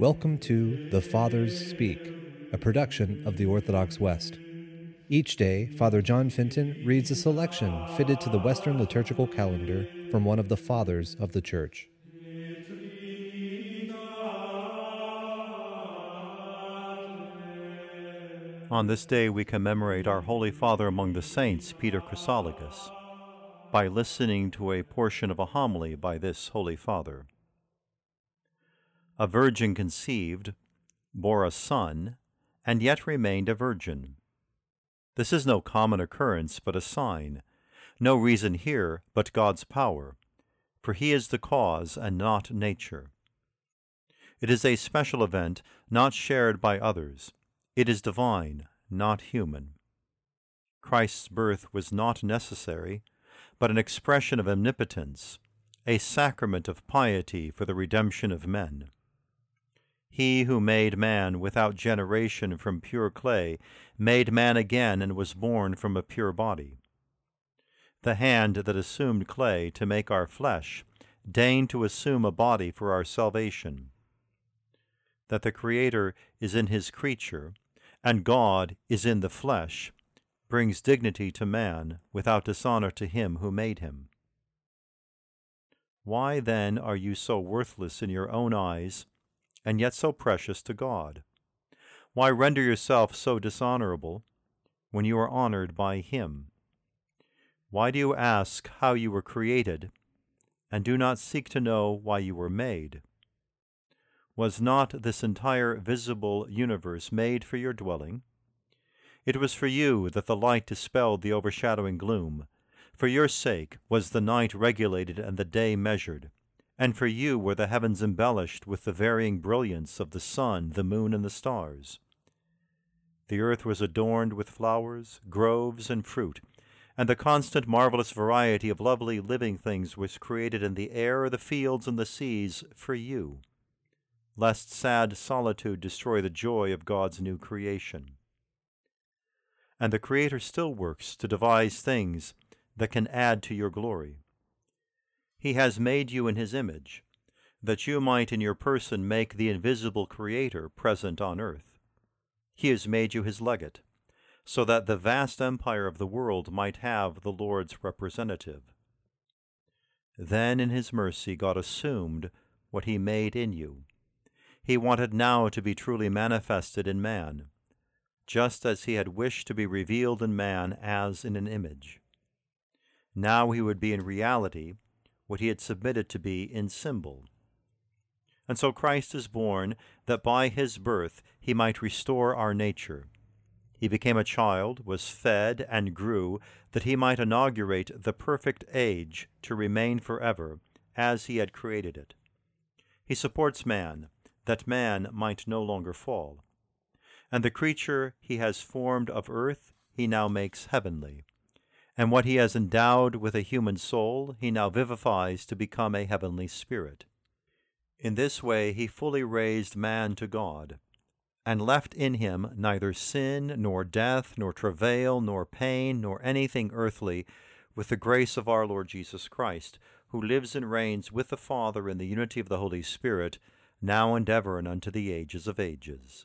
Welcome to The Fathers Speak, a production of the Orthodox West. Each day, Father John Fenton reads a selection fitted to the Western liturgical calendar from one of the Fathers of the Church. On this day, we commemorate our Holy Father among the saints, Peter Chrysologus, by listening to a portion of a homily by this Holy Father. A virgin conceived, bore a son, and yet remained a virgin. This is no common occurrence, but a sign. No reason here but God's power, for He is the cause and not nature. It is a special event not shared by others. It is divine, not human. Christ's birth was not necessary, but an expression of omnipotence, a sacrament of piety for the redemption of men. He who made man without generation from pure clay made man again and was born from a pure body. The hand that assumed clay to make our flesh deigned to assume a body for our salvation. That the Creator is in his creature, and God is in the flesh, brings dignity to man without dishonor to him who made him. Why then are you so worthless in your own eyes and yet so precious to God? Why render yourself so dishonorable when you are honored by Him? Why do you ask how you were created, and do not seek to know why you were made? Was not this entire visible universe made for your dwelling? It was for you that the light dispelled the overshadowing gloom. For your sake was the night regulated and the day measured and for you were the heavens embellished with the varying brilliance of the sun, the moon, and the stars. The earth was adorned with flowers, groves, and fruit, and the constant marvelous variety of lovely living things was created in the air, the fields, and the seas for you, lest sad solitude destroy the joy of God's new creation. And the Creator still works to devise things that can add to your glory. He has made you in his image, that you might in your person make the invisible Creator present on earth. He has made you his legate, so that the vast empire of the world might have the Lord's representative. Then in his mercy God assumed what he made in you. He wanted now to be truly manifested in man, just as he had wished to be revealed in man as in an image. Now he would be in reality what he had submitted to be in symbol. And so Christ is born that by his birth he might restore our nature. He became a child, was fed, and grew, that he might inaugurate the perfect age to remain forever, as he had created it. He supports man, that man might no longer fall. And the creature he has formed of earth he now makes heavenly and what he has endowed with a human soul he now vivifies to become a heavenly spirit. In this way he fully raised man to God, and left in him neither sin, nor death, nor travail, nor pain, nor anything earthly, with the grace of our Lord Jesus Christ, who lives and reigns with the Father in the unity of the Holy Spirit, now and ever and unto the ages of ages.